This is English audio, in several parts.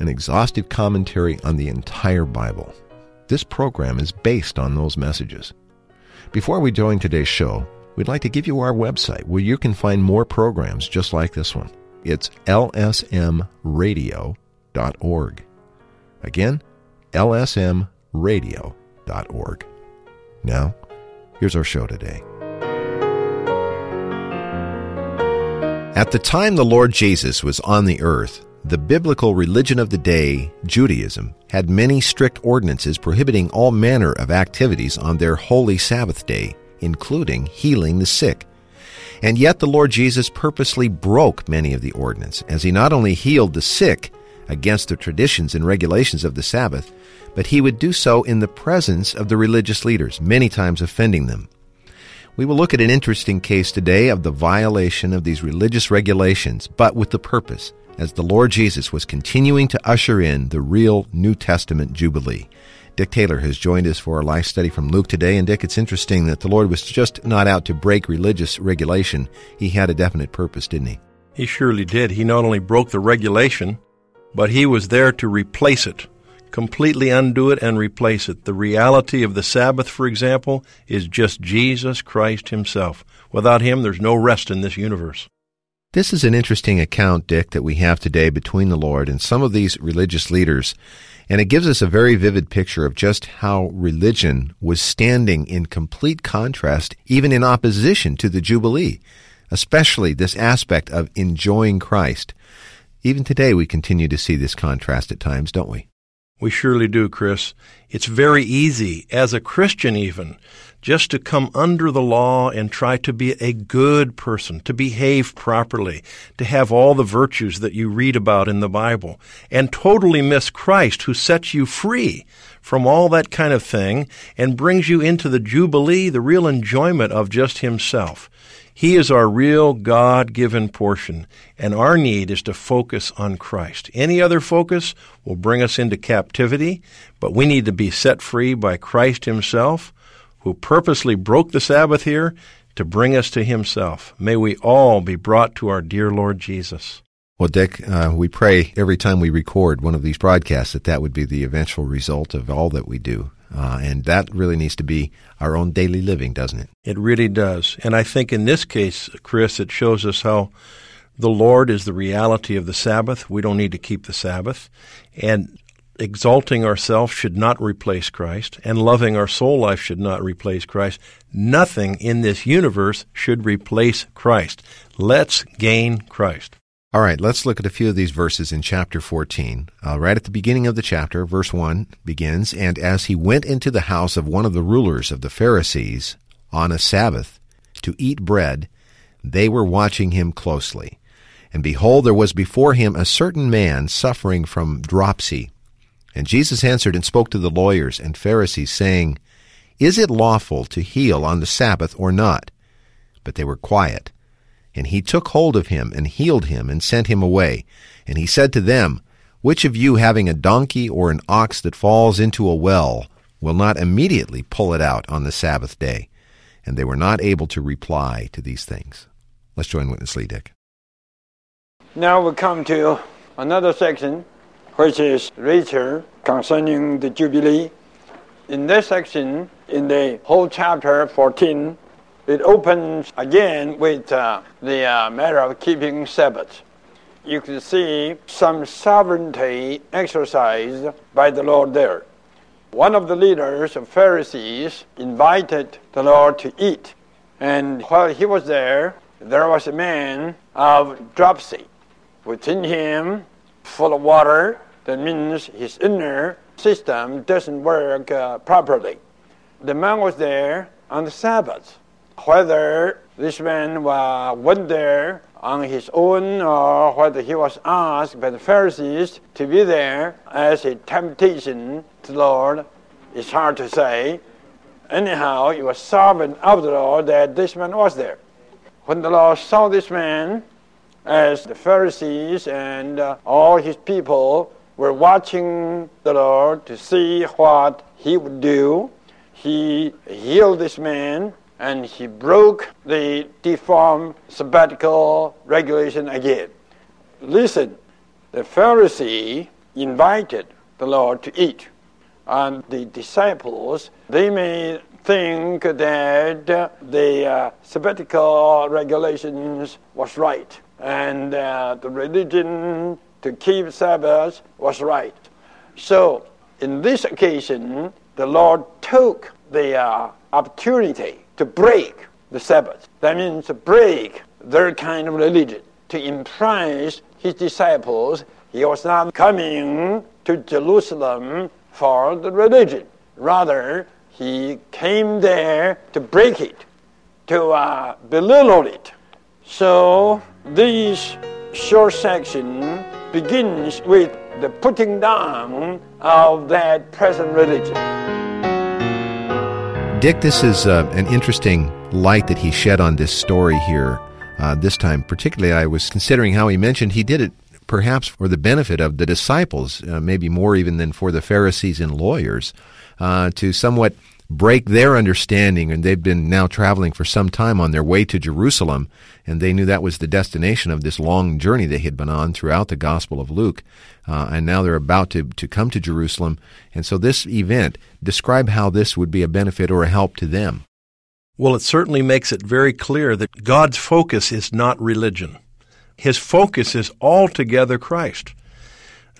an exhaustive commentary on the entire Bible. This program is based on those messages. Before we join today's show, we'd like to give you our website where you can find more programs just like this one. It's lsmradio.org. Again, lsmradio.org. Now, here's our show today. At the time the Lord Jesus was on the earth, the biblical religion of the day, Judaism, had many strict ordinances prohibiting all manner of activities on their holy Sabbath day, including healing the sick. And yet the Lord Jesus purposely broke many of the ordinances, as he not only healed the sick against the traditions and regulations of the Sabbath, but he would do so in the presence of the religious leaders, many times offending them. We will look at an interesting case today of the violation of these religious regulations, but with the purpose as the Lord Jesus was continuing to usher in the real New Testament Jubilee. Dick Taylor has joined us for a life study from Luke today. And Dick, it's interesting that the Lord was just not out to break religious regulation. He had a definite purpose, didn't he? He surely did. He not only broke the regulation, but he was there to replace it, completely undo it and replace it. The reality of the Sabbath, for example, is just Jesus Christ himself. Without him, there's no rest in this universe. This is an interesting account, Dick, that we have today between the Lord and some of these religious leaders. And it gives us a very vivid picture of just how religion was standing in complete contrast, even in opposition to the Jubilee, especially this aspect of enjoying Christ. Even today, we continue to see this contrast at times, don't we? We surely do, Chris. It's very easy, as a Christian even, just to come under the law and try to be a good person, to behave properly, to have all the virtues that you read about in the Bible, and totally miss Christ who sets you free from all that kind of thing and brings you into the Jubilee, the real enjoyment of just Himself. He is our real God given portion, and our need is to focus on Christ. Any other focus will bring us into captivity, but we need to be set free by Christ Himself, who purposely broke the Sabbath here to bring us to Himself. May we all be brought to our dear Lord Jesus. Well, Dick, uh, we pray every time we record one of these broadcasts that that would be the eventual result of all that we do. Uh, and that really needs to be our own daily living, doesn't it? It really does. And I think in this case, Chris, it shows us how the Lord is the reality of the Sabbath. We don't need to keep the Sabbath. And exalting ourselves should not replace Christ, and loving our soul life should not replace Christ. Nothing in this universe should replace Christ. Let's gain Christ. All right, let's look at a few of these verses in chapter 14. Uh, right at the beginning of the chapter, verse 1 begins And as he went into the house of one of the rulers of the Pharisees on a Sabbath to eat bread, they were watching him closely. And behold, there was before him a certain man suffering from dropsy. And Jesus answered and spoke to the lawyers and Pharisees, saying, Is it lawful to heal on the Sabbath or not? But they were quiet. And he took hold of him and healed him and sent him away. And he said to them, Which of you having a donkey or an ox that falls into a well will not immediately pull it out on the Sabbath day? And they were not able to reply to these things. Let's join Witness Lee Dick. Now we come to another section, which is Rachel concerning the Jubilee. In this section, in the whole chapter 14, it opens again with uh, the uh, matter of keeping Sabbath. You can see some sovereignty exercised by the Lord there. one of the leaders of Pharisees invited the Lord to eat. And while he was there, there was a man of dropsy. Within him, full of water, that means his inner system doesn't work uh, properly. The man was there on the Sabbath. Whether this man uh, went there on his own or whether he was asked by the Pharisees to be there as a temptation to the Lord, it's hard to say. Anyhow, it was servant of the Lord that this man was there. When the Lord saw this man, as the Pharisees and uh, all his people were watching the Lord to see what he would do, he healed this man and he broke the deformed sabbatical regulation again. Listen, the Pharisee invited the Lord to eat, and the disciples, they may think that the uh, sabbatical regulations was right, and uh, the religion to keep Sabbath was right. So, in this occasion, the Lord took the uh, opportunity to break the Sabbath. That means to break their kind of religion, to impress his disciples he was not coming to Jerusalem for the religion. Rather, he came there to break it, to uh, belittle it. So, this short section begins with the putting down of that present religion. Dick, this is uh, an interesting light that he shed on this story here. Uh, this time, particularly, I was considering how he mentioned he did it perhaps for the benefit of the disciples, uh, maybe more even than for the Pharisees and lawyers, uh, to somewhat break their understanding. And they've been now traveling for some time on their way to Jerusalem, and they knew that was the destination of this long journey they had been on throughout the Gospel of Luke. Uh, and now they're about to, to come to Jerusalem. And so, this event, describe how this would be a benefit or a help to them. Well, it certainly makes it very clear that God's focus is not religion. His focus is altogether Christ.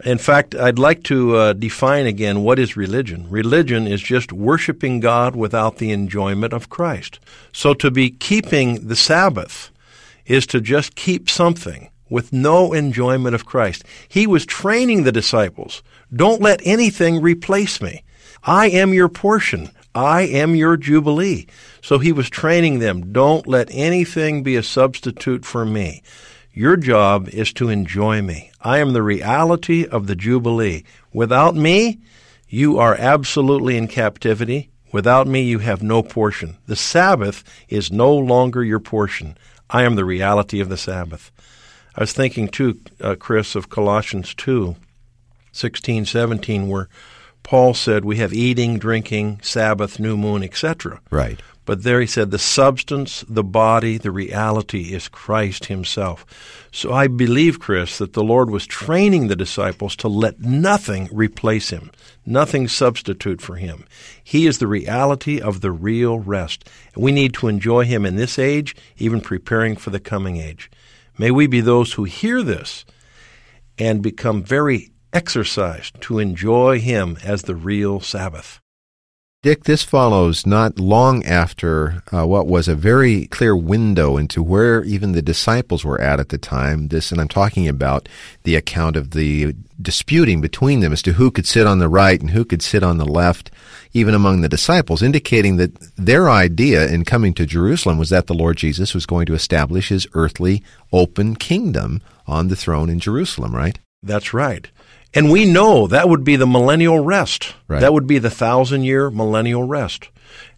In fact, I'd like to uh, define again what is religion. Religion is just worshiping God without the enjoyment of Christ. So to be keeping the Sabbath is to just keep something with no enjoyment of Christ. He was training the disciples. Don't let anything replace me. I am your portion. I am your Jubilee. So he was training them. Don't let anything be a substitute for me. Your job is to enjoy me. I am the reality of the Jubilee. Without me, you are absolutely in captivity. Without me, you have no portion. The Sabbath is no longer your portion. I am the reality of the Sabbath. I was thinking too, uh, Chris, of Colossians 2, 16, 17, where Paul said we have eating, drinking, Sabbath, new moon, etc. Right. But there he said the substance, the body, the reality is Christ himself. So I believe, Chris, that the Lord was training the disciples to let nothing replace him, nothing substitute for him. He is the reality of the real rest. And we need to enjoy him in this age, even preparing for the coming age. May we be those who hear this and become very exercised to enjoy him as the real Sabbath. Dick, this follows not long after uh, what was a very clear window into where even the disciples were at at the time. This, and I'm talking about the account of the disputing between them as to who could sit on the right and who could sit on the left, even among the disciples, indicating that their idea in coming to Jerusalem was that the Lord Jesus was going to establish his earthly open kingdom on the throne in Jerusalem, right? That's right. And we know that would be the millennial rest. Right. That would be the thousand year millennial rest.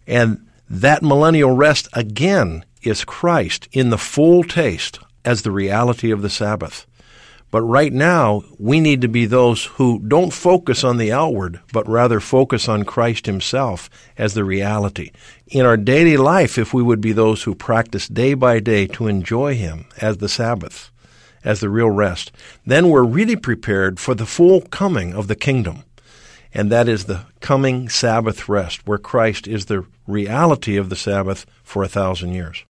And that millennial rest again is Christ in the full taste as the reality of the Sabbath. But right now, we need to be those who don't focus on the outward, but rather focus on Christ Himself as the reality. In our daily life, if we would be those who practice day by day to enjoy Him as the Sabbath, as the real rest, then we're really prepared for the full coming of the kingdom. And that is the coming Sabbath rest, where Christ is the reality of the Sabbath for a thousand years.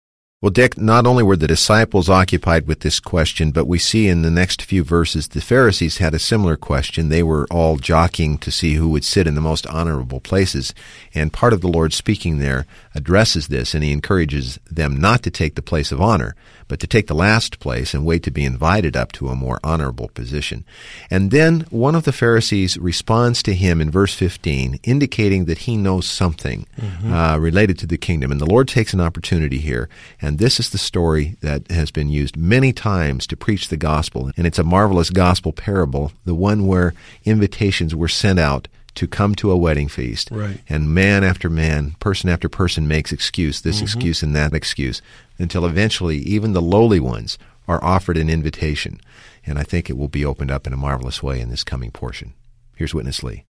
Well, Dick, not only were the disciples occupied with this question, but we see in the next few verses the Pharisees had a similar question. They were all jockeying to see who would sit in the most honorable places. And part of the Lord speaking there addresses this, and he encourages them not to take the place of honor, but to take the last place and wait to be invited up to a more honorable position. And then one of the Pharisees responds to him in verse 15, indicating that he knows something mm-hmm. uh, related to the kingdom. And the Lord takes an opportunity here. And this is the story that has been used many times to preach the gospel. And it's a marvelous gospel parable, the one where invitations were sent out to come to a wedding feast. Right. And man after man, person after person makes excuse, this mm-hmm. excuse and that excuse, until eventually even the lowly ones are offered an invitation. And I think it will be opened up in a marvelous way in this coming portion. Here's Witness Lee.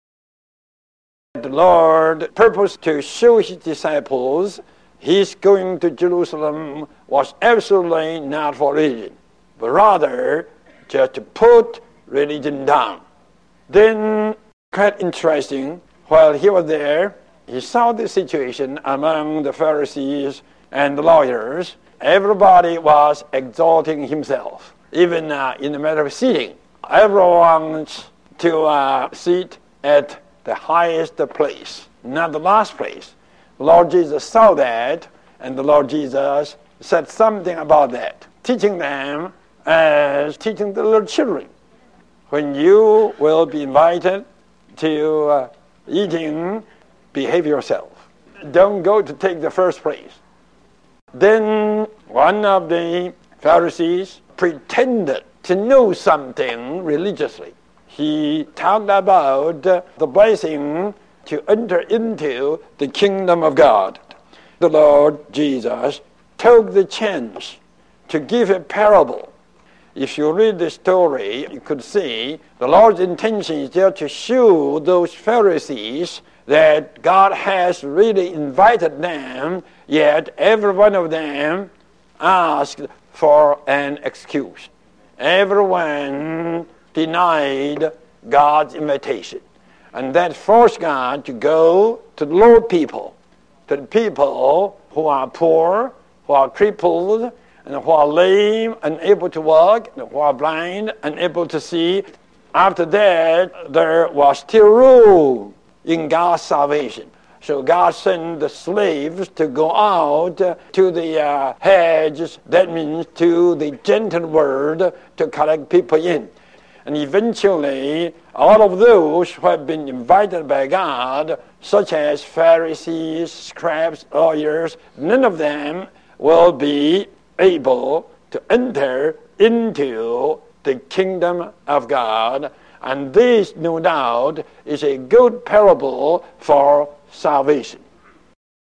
The Lord purposed to show his disciples his going to Jerusalem was absolutely not for religion, but rather just to put religion down. Then quite interesting. While he was there, he saw the situation among the Pharisees and the lawyers. Everybody was exalting himself, even uh, in the matter of seating. Everyone wants to uh, sit at the highest place, not the last place. Lord Jesus saw that, and the Lord Jesus said something about that, teaching them as teaching the little children. When you will be invited to uh, eating, behave yourself. Don't go to take the first place. Then one of the Pharisees pretended to know something religiously. He talked about the blessing to enter into the kingdom of God. The Lord Jesus took the chance to give a parable if you read the story, you could see the Lord's intention is there to show those Pharisees that God has really invited them, yet every one of them asked for an excuse. Everyone denied God's invitation. And that forced God to go to the low people, to the people who are poor, who are crippled, and who are lame, unable to walk, and who are blind, unable to see. After that, there was still room in God's salvation. So God sent the slaves to go out to the uh, hedges, that means to the Gentile world, to collect people in. And eventually, all of those who have been invited by God, such as Pharisees, scribes, lawyers, none of them will be able to enter into the kingdom of God. And this, no doubt, is a good parable for salvation.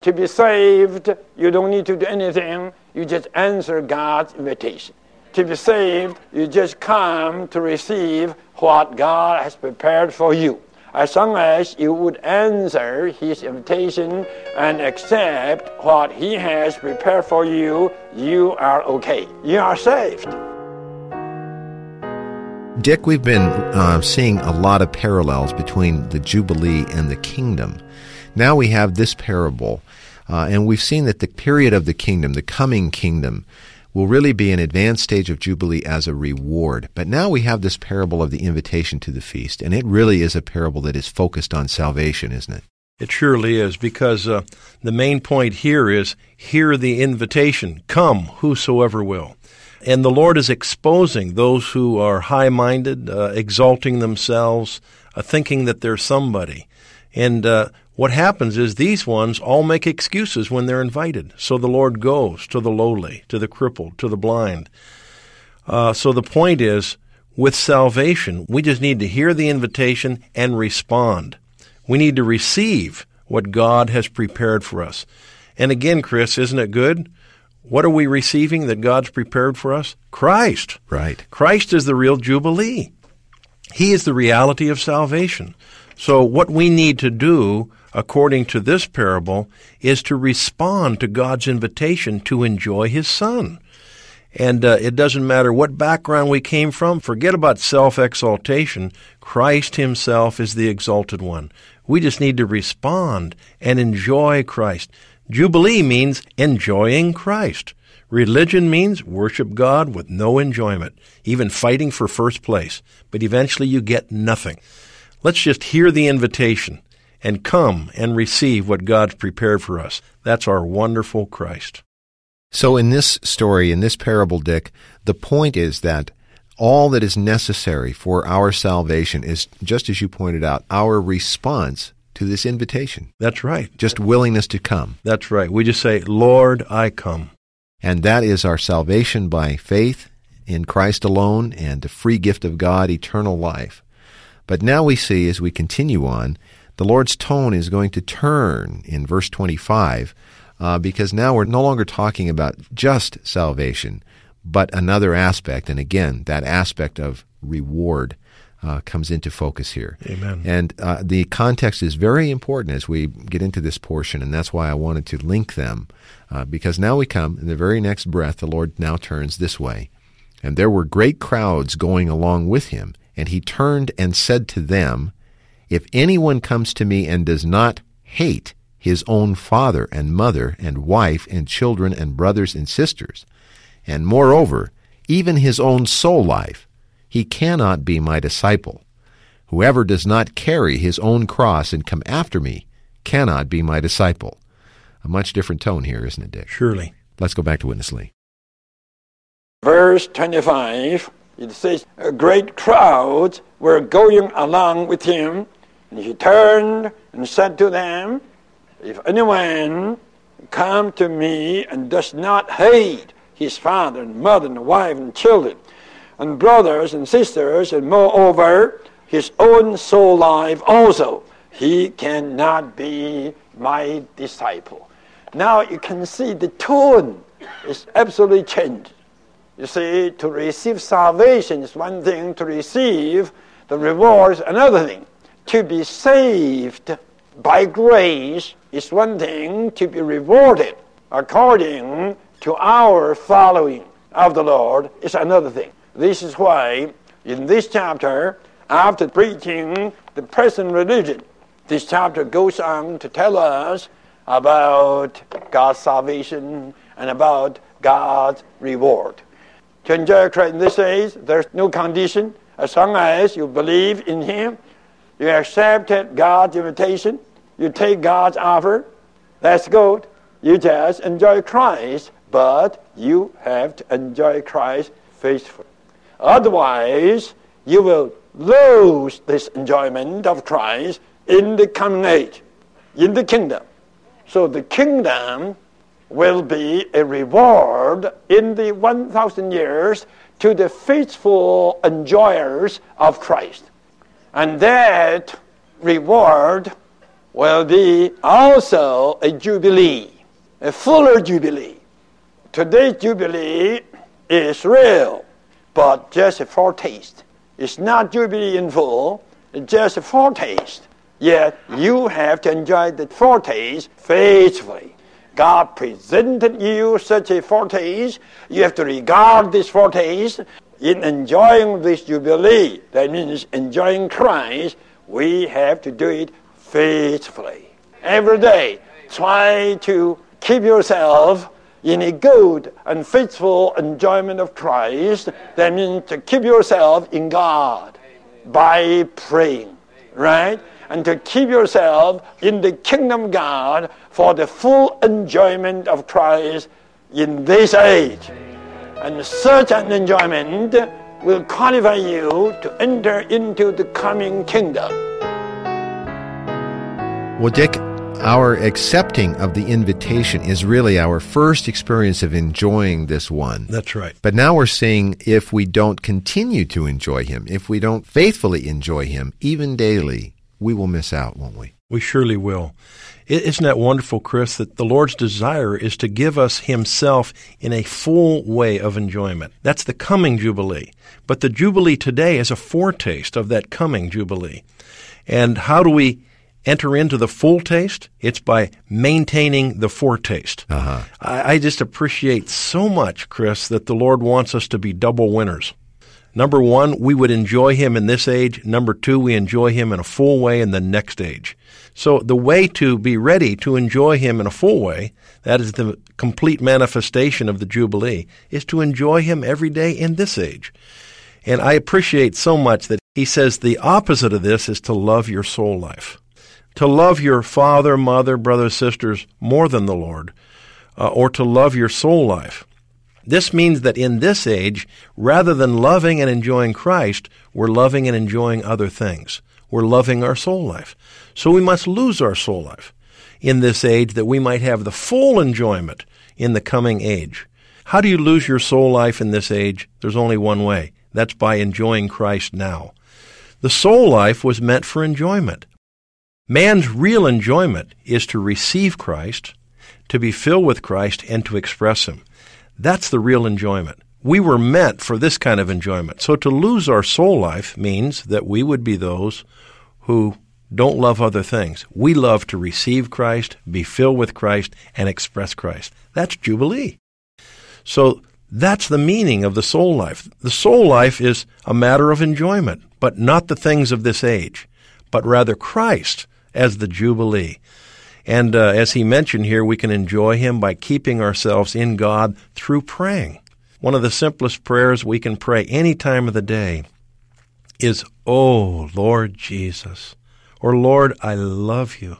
To be saved, you don't need to do anything. You just answer God's invitation. To be saved, you just come to receive what God has prepared for you as long as you would answer his invitation and accept what he has prepared for you, you are okay. You are saved. Dick, we've been uh, seeing a lot of parallels between the Jubilee and the kingdom. Now we have this parable, uh, and we've seen that the period of the kingdom, the coming kingdom, will really be an advanced stage of Jubilee as a reward. But now we have this parable of the invitation to the feast, and it really is a parable that is focused on salvation, isn't it? It surely is, because uh, the main point here is hear the invitation come, whosoever will. And the Lord is exposing those who are high minded, uh, exalting themselves, uh, thinking that they're somebody. And uh, what happens is these ones all make excuses when they're invited. So the Lord goes to the lowly, to the crippled, to the blind. Uh, so the point is, with salvation, we just need to hear the invitation and respond. We need to receive what God has prepared for us. And again, Chris, isn't it good? What are we receiving that God's prepared for us? Christ. Right. Christ is the real Jubilee. He is the reality of salvation. So what we need to do according to this parable, is to respond to God's invitation to enjoy His Son. And uh, it doesn't matter what background we came from, forget about self exaltation. Christ Himself is the exalted one. We just need to respond and enjoy Christ. Jubilee means enjoying Christ, Religion means worship God with no enjoyment, even fighting for first place, but eventually you get nothing. Let's just hear the invitation and come and receive what God's prepared for us. That's our wonderful Christ. So, in this story, in this parable, Dick, the point is that all that is necessary for our salvation is, just as you pointed out, our response to this invitation. That's right. Just willingness to come. That's right. We just say, Lord, I come. And that is our salvation by faith in Christ alone and the free gift of God, eternal life. But now we see, as we continue on, the Lord's tone is going to turn in verse 25 uh, because now we're no longer talking about just salvation, but another aspect. And again, that aspect of reward uh, comes into focus here. Amen. And uh, the context is very important as we get into this portion, and that's why I wanted to link them. Uh, because now we come, in the very next breath, the Lord now turns this way. And there were great crowds going along with him, and he turned and said to them, If anyone comes to me and does not hate his own father and mother and wife and children and brothers and sisters, and moreover, even his own soul life, he cannot be my disciple. Whoever does not carry his own cross and come after me cannot be my disciple. A much different tone here, isn't it, Dick? Surely. Let's go back to Witness Lee. Verse 25, it says, A great crowd were going along with him, and he turned and said to them, If anyone come to me and does not hate his father and mother and wife and children, and brothers and sisters, and moreover, his own soul life also, he cannot be my disciple. Now you can see the tone is absolutely changed. You see, to receive salvation is one thing, to receive the rewards another thing. To be saved by grace is one thing, to be rewarded according to our following of the Lord is another thing. This is why in this chapter, after preaching the present religion, this chapter goes on to tell us about God's salvation and about God's reward. To enjoy Christ in this age, there's no condition. As long as you believe in Him, you accepted God's invitation, you take God's offer, that's good. You just enjoy Christ, but you have to enjoy Christ faithfully. Otherwise, you will lose this enjoyment of Christ in the coming age, in the kingdom. So the kingdom will be a reward in the 1,000 years to the faithful enjoyers of Christ. And that reward will be also a jubilee, a fuller jubilee. Today's jubilee is real, but just a foretaste. It's not jubilee in full, it's just a foretaste. Yet you have to enjoy the foretaste faithfully. God presented you such a foretaste. You have to regard this foretaste in enjoying this jubilee. That means enjoying Christ. We have to do it faithfully. Every day, try to keep yourself in a good and faithful enjoyment of Christ. That means to keep yourself in God by praying, right? and to keep yourself in the kingdom of God for the full enjoyment of Christ in this age. And such an enjoyment will qualify you to enter into the coming kingdom. Well, Dick, our accepting of the invitation is really our first experience of enjoying this one. That's right. But now we're seeing if we don't continue to enjoy him, if we don't faithfully enjoy him, even daily, we will miss out, won't we? We surely will. Isn't that wonderful, Chris, that the Lord's desire is to give us Himself in a full way of enjoyment? That's the coming Jubilee. But the Jubilee today is a foretaste of that coming Jubilee. And how do we enter into the full taste? It's by maintaining the foretaste. Uh-huh. I, I just appreciate so much, Chris, that the Lord wants us to be double winners Number one, we would enjoy him in this age. Number two, we enjoy him in a full way in the next age. So the way to be ready to enjoy him in a full way, that is the complete manifestation of the Jubilee, is to enjoy him every day in this age. And I appreciate so much that he says the opposite of this is to love your soul life. To love your father, mother, brothers, sisters more than the Lord, uh, or to love your soul life. This means that in this age, rather than loving and enjoying Christ, we're loving and enjoying other things. We're loving our soul life. So we must lose our soul life in this age that we might have the full enjoyment in the coming age. How do you lose your soul life in this age? There's only one way. That's by enjoying Christ now. The soul life was meant for enjoyment. Man's real enjoyment is to receive Christ, to be filled with Christ, and to express Him. That's the real enjoyment. We were meant for this kind of enjoyment. So to lose our soul life means that we would be those who don't love other things. We love to receive Christ, be filled with Christ, and express Christ. That's Jubilee. So that's the meaning of the soul life. The soul life is a matter of enjoyment, but not the things of this age, but rather Christ as the Jubilee. And uh, as he mentioned here, we can enjoy him by keeping ourselves in God through praying. One of the simplest prayers we can pray any time of the day is, Oh, Lord Jesus, or Lord, I love you.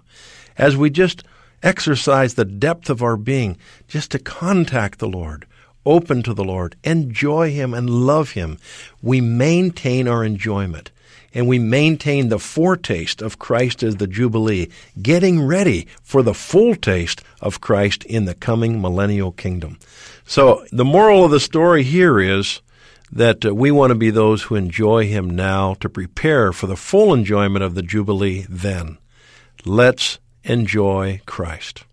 As we just exercise the depth of our being, just to contact the Lord, open to the Lord, enjoy Him and love Him, we maintain our enjoyment and we maintain the foretaste of Christ as the Jubilee, getting ready for the full taste of Christ in the coming millennial kingdom. So the moral of the story here is that uh, we want to be those who enjoy Him now to prepare for the full enjoyment of the Jubilee then. Let's enjoy Christ.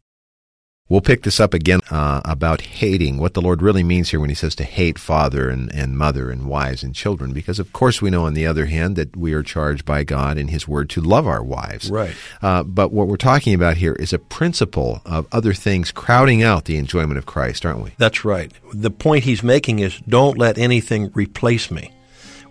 We'll pick this up again uh, about hating, what the Lord really means here when he says to hate father and, and mother and wives and children, because of course we know on the other hand that we are charged by God in his word to love our wives. Right. Uh, but what we're talking about here is a principle of other things crowding out the enjoyment of Christ, aren't we? That's right. The point he's making is don't let anything replace me.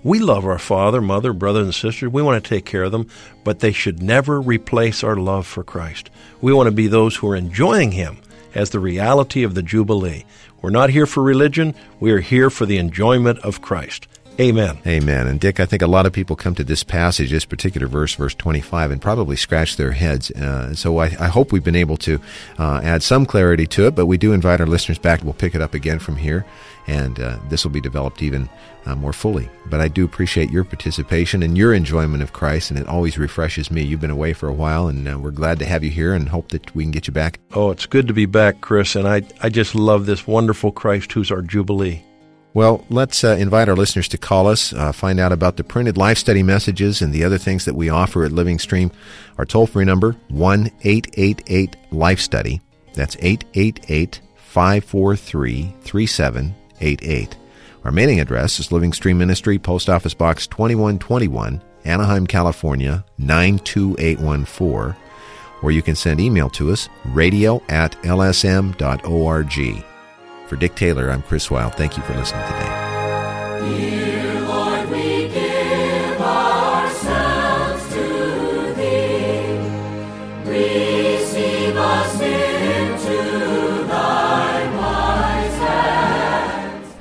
We love our father, mother, brother, and sisters. We want to take care of them, but they should never replace our love for Christ. We want to be those who are enjoying Him as the reality of the Jubilee. We're not here for religion, we are here for the enjoyment of Christ. Amen. Amen. And Dick, I think a lot of people come to this passage, this particular verse, verse 25, and probably scratch their heads. Uh, so I, I, hope we've been able to uh, add some clarity to it, but we do invite our listeners back. We'll pick it up again from here, and uh, this will be developed even uh, more fully. But I do appreciate your participation and your enjoyment of Christ, and it always refreshes me. You've been away for a while, and uh, we're glad to have you here and hope that we can get you back. Oh, it's good to be back, Chris, and I, I just love this wonderful Christ who's our Jubilee. Well, let's uh, invite our listeners to call us, uh, find out about the printed life study messages and the other things that we offer at Living Stream. Our toll free number, 1 888 Life Study. That's 888 543 3788. Our mailing address is Living Stream Ministry, Post Office Box 2121, Anaheim, California 92814. Or you can send email to us, radio at lsm.org. For Dick Taylor, I'm Chris Wilde. Thank you for listening today.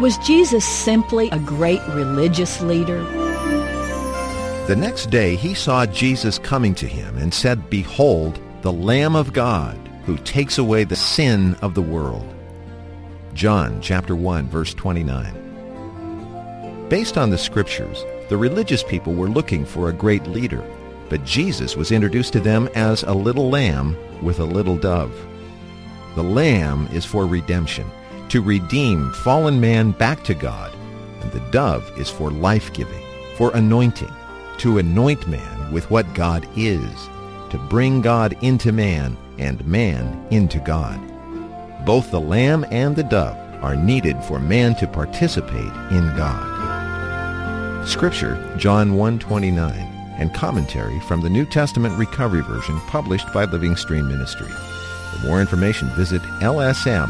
Was Jesus simply a great religious leader? The next day he saw Jesus coming to him and said, Behold, the Lamb of God, who takes away the sin of the world. John chapter 1 verse 29. Based on the scriptures, the religious people were looking for a great leader, but Jesus was introduced to them as a little lamb with a little dove. The lamb is for redemption, to redeem fallen man back to God, and the dove is for life-giving, for anointing, to anoint man with what God is, to bring God into man and man into God. Both the lamb and the dove are needed for man to participate in God. Scripture, John 1:29, and commentary from the New Testament Recovery Version published by Living Stream Ministry. For more information, visit lsm.org.